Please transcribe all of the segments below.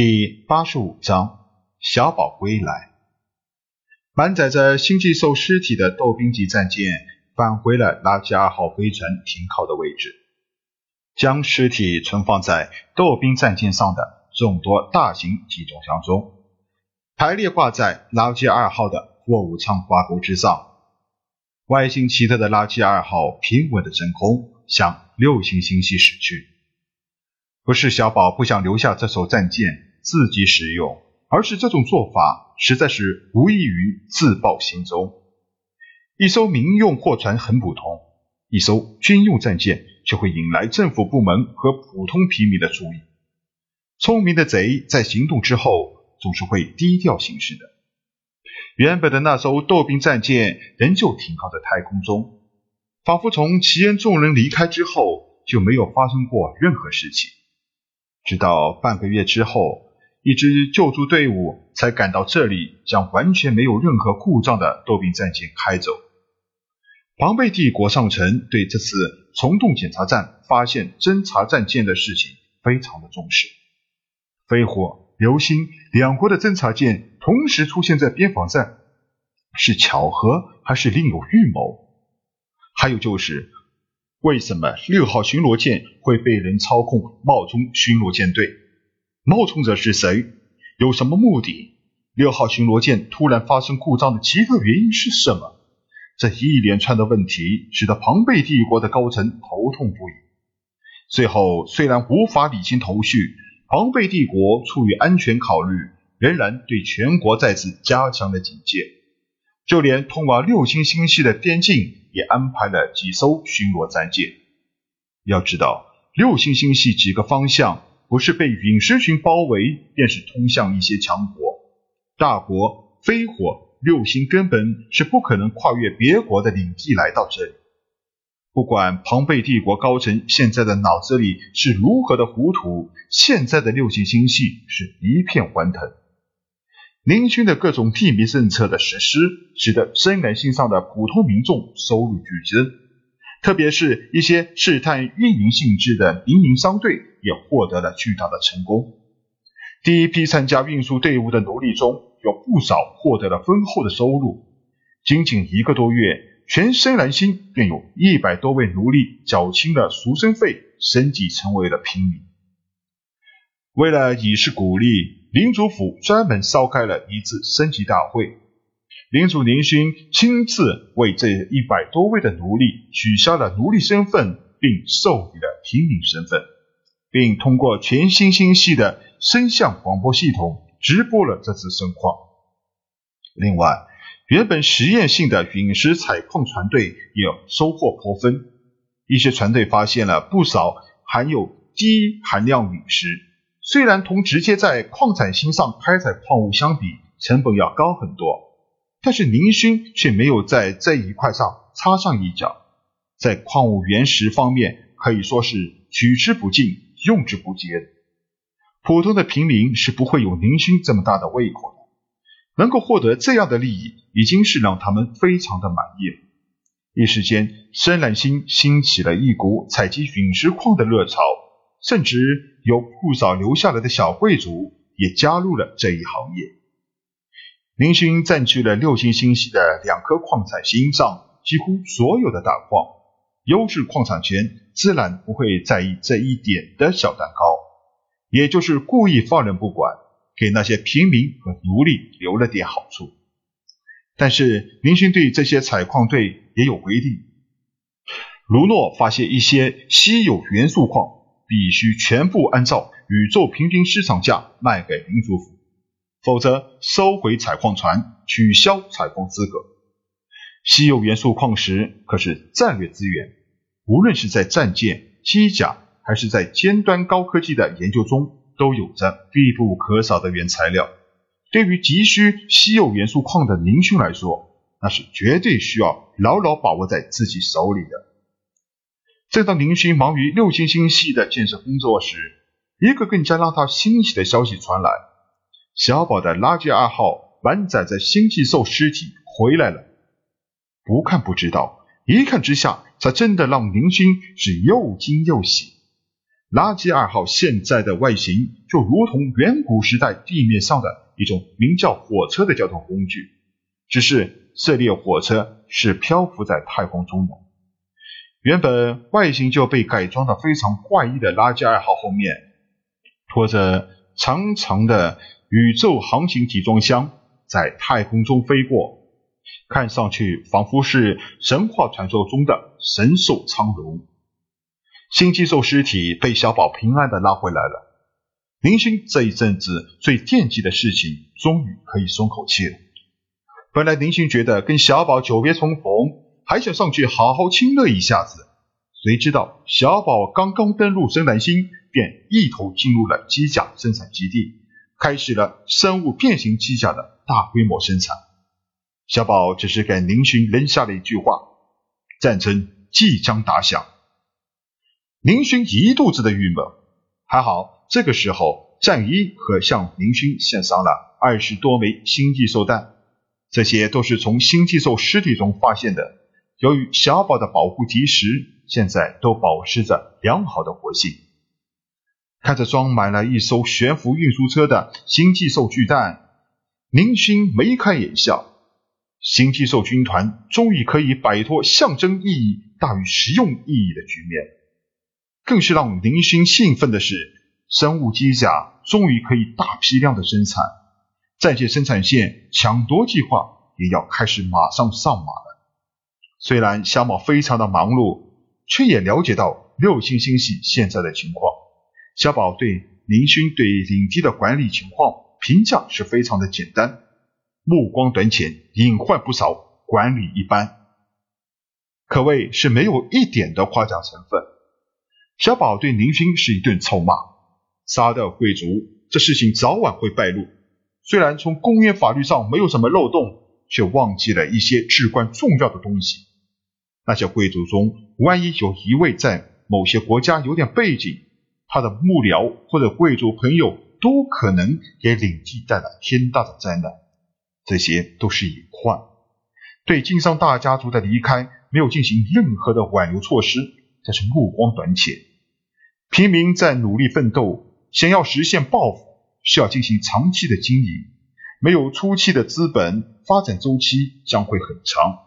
第八十五章小宝归来。满载着星际兽尸体的斗兵级战舰返回了拉基二号飞船停靠的位置，将尸体存放在斗兵战舰上的众多大型集装箱中，排列挂在拉基二号的货物舱挂钩之上。外形奇特的拉基二号平稳的升空，向六星星系驶去。不是小宝不想留下这艘战舰。自己使用，而是这种做法实在是无异于自暴行踪。一艘民用货船很普通，一艘军用战舰却会引来政府部门和普通平民的注意。聪明的贼在行动之后总是会低调行事的。原本的那艘斗兵战舰仍旧停靠在太空中，仿佛从齐恩众人离开之后就没有发生过任何事情。直到半个月之后。一支救助队伍才赶到这里，将完全没有任何故障的斗兵战舰开走。庞贝帝国上层对这次虫洞检查站发现侦察战舰的事情非常的重视。飞火、流星两国的侦察舰同时出现在边防站，是巧合还是另有预谋？还有就是，为什么六号巡逻舰会被人操控冒充巡逻舰队？冒充者是谁？有什么目的？六号巡逻舰突然发生故障的奇特原因是什么？这一连串的问题使得庞贝帝国的高层头痛不已。最后，虽然无法理清头绪，庞贝帝国出于安全考虑，仍然对全国再次加强了警戒，就连通往六星星系的边境也安排了几艘巡逻战舰。要知道，六星星系几个方向。不是被陨石群包围，便是通向一些强国、大国。飞火六星根本是不可能跨越别国的领地来到这里。不管庞贝帝国高层现在的脑子里是如何的糊涂，现在的六星星系是一片欢腾。林勋的各种地名政策的实施，使得深蓝星上的普通民众收入剧增，特别是一些试探运营性质的民营商队。也获得了巨大的成功。第一批参加运输队伍的奴隶中有不少获得了丰厚的收入。仅仅一个多月，全深蓝星便有一百多位奴隶缴清了赎身费，升级成为了平民。为了以示鼓励，领主府专门召开了一次升级大会。领主林勋亲自为这一百多位的奴隶取消了奴隶身份，并授予了平民身份。并通过全新星系的声像广播系统直播了这次盛况。另外，原本实验性的陨石采矿船队也收获颇丰。一些船队发现了不少含有低含量陨石，虽然同直接在矿产星上开采矿物相比，成本要高很多，但是宁勋却没有在这一块上插上一脚，在矿物原石方面可以说是取之不尽。用之不竭，普通的平民是不会有宁勋这么大的胃口的。能够获得这样的利益，已经是让他们非常的满意了。一时间，深蓝星兴起了一股采集陨石矿的热潮，甚至有不少留下来的小贵族也加入了这一行业。宁勋占据了六星星系的两颗矿产星上几乎所有的大矿。优质矿产权自然不会在意这一点的小蛋糕，也就是故意放任不管，给那些平民和奴隶留了点好处。但是明星对这些采矿队也有规定：卢诺发现一些稀有元素矿，必须全部按照宇宙平均市场价卖给领主府，否则收回采矿船，取消采矿资格。稀有元素矿石可是战略资源。无论是在战舰、机甲，还是在尖端高科技的研究中，都有着必不可少的原材料。对于急需稀有元素矿的宁勋来说，那是绝对需要牢牢把握在自己手里的。正当宁勋忙于六星星系的建设工作时，一个更加让他欣喜的消息传来：小宝的垃圾二号满载着星际兽尸体回来了。不看不知道，一看之下。才真的让林勋是又惊又喜。垃圾二号现在的外形就如同远古时代地面上的一种名叫火车的交通工具，只是这列火车是漂浮在太空中的。原本外形就被改装的非常怪异的垃圾二号后面，拖着长长的宇宙航行集装箱在太空中飞过，看上去仿佛是神话传说中的神兽苍龙。新寄兽尸体被小宝平安的拉回来了，林勋这一阵子最惦记的事情终于可以松口气了。本来林勋觉得跟小宝久别重逢，还想上去好好亲热一下子，谁知道小宝刚刚登陆深蓝星，便一头进入了机甲生产基地，开始了生物变形机甲的大规模生产。小宝只是给林勋扔下了一句话：“战争即将打响。”林勋一肚子的郁闷，还好这个时候战一和向林勋献上了二十多枚星际兽弹，这些都是从星际兽尸体中发现的。由于小宝的保护及时，现在都保持着良好的活性。看着装满了一艘悬浮运输车的星际兽巨蛋，林勋眉开眼笑。星际兽军团终于可以摆脱象征意义大于实用意义的局面。更是让林勋兴奋的是，生物机甲终于可以大批量的生产，战舰生产线抢夺计划也要开始马上上马了。虽然小马非常的忙碌，却也了解到六星星系现在的情况。小宝对林勋对领地的管理情况评价是非常的简单：目光短浅，隐患不少，管理一般，可谓是没有一点的夸奖成分。小宝对林勋是一顿臭骂：“杀掉贵族，这事情早晚会败露。虽然从公约法律上没有什么漏洞，却忘记了一些至关重要的东西。那些贵族中，万一有一位在某些国家有点背景，他的幕僚或者贵族朋友都可能给领地带来天大的灾难。这些都是隐患。对经商大家族的离开，没有进行任何的挽留措施，这是目光短浅。”平民在努力奋斗，想要实现抱负，需要进行长期的经营。没有初期的资本，发展周期将会很长。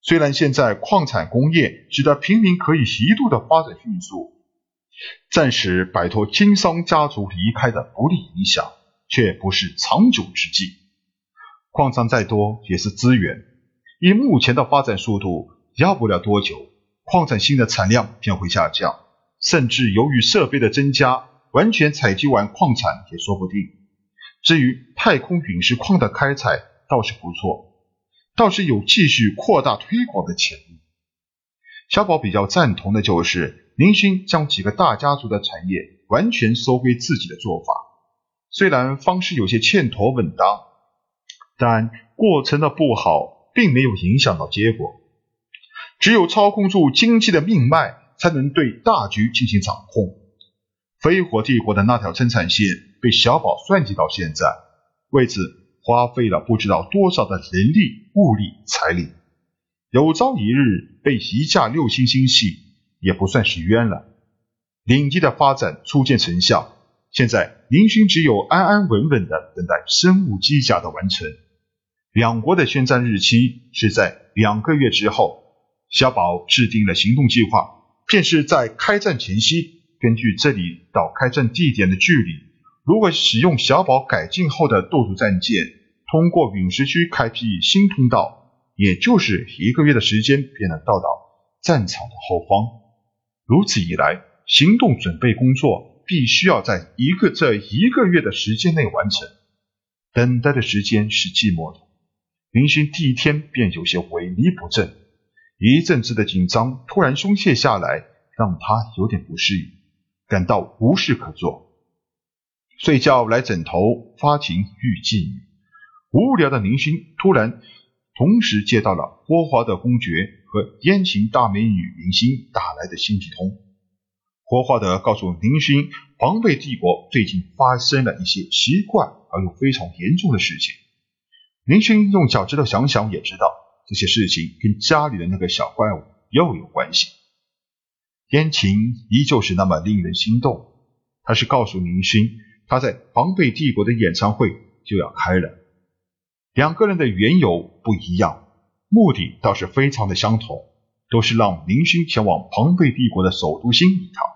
虽然现在矿产工业使得平民可以一度的发展迅速，暂时摆脱经商家族离开的不利影响，却不是长久之计。矿藏再多也是资源，以目前的发展速度，要不了多久，矿产新的产量便会下降。甚至由于设备的增加，完全采集完矿产也说不定。至于太空陨石矿的开采倒是不错，倒是有继续扩大推广的潜力。小宝比较赞同的就是林勋将几个大家族的产业完全收归自己的做法。虽然方式有些欠妥稳当，但过程的不好并没有影响到结果。只有操控住经济的命脉。才能对大局进行掌控。飞火帝国的那条生产线被小宝算计到现在，为此花费了不知道多少的人力、物力、财力。有朝一日被移驾六星星系，也不算是冤了。领地的发展初见成效，现在林勋只有安安稳稳的等待生物机甲的完成。两国的宣战日期是在两个月之后。小宝制定了行动计划。便是在开战前夕，根据这里到开战地点的距离，如果使用小宝改进后的斗主战舰，通过陨石区开辟新通道，也就是一个月的时间便能到达战场的后方。如此一来，行动准备工作必须要在一个这一个月的时间内完成。等待的时间是寂寞的，林勋第一天便有些萎靡不振。一阵子的紧张突然松懈下来，让他有点不适应，感到无事可做。睡觉来枕头，发情遇妓女。无聊的林勋突然同时接到了霍华德公爵和烟情大美女明星打来的星际通。霍华德告诉林勋，防卫帝国最近发生了一些奇怪而又非常严重的事情。林勋用脚趾头想想也知道。这些事情跟家里的那个小怪物又有关系。言情依旧是那么令人心动。他是告诉林勋，他在庞贝帝国的演唱会就要开了。两个人的缘由不一样，目的倒是非常的相同，都是让林勋前往庞贝帝国的首都星一趟。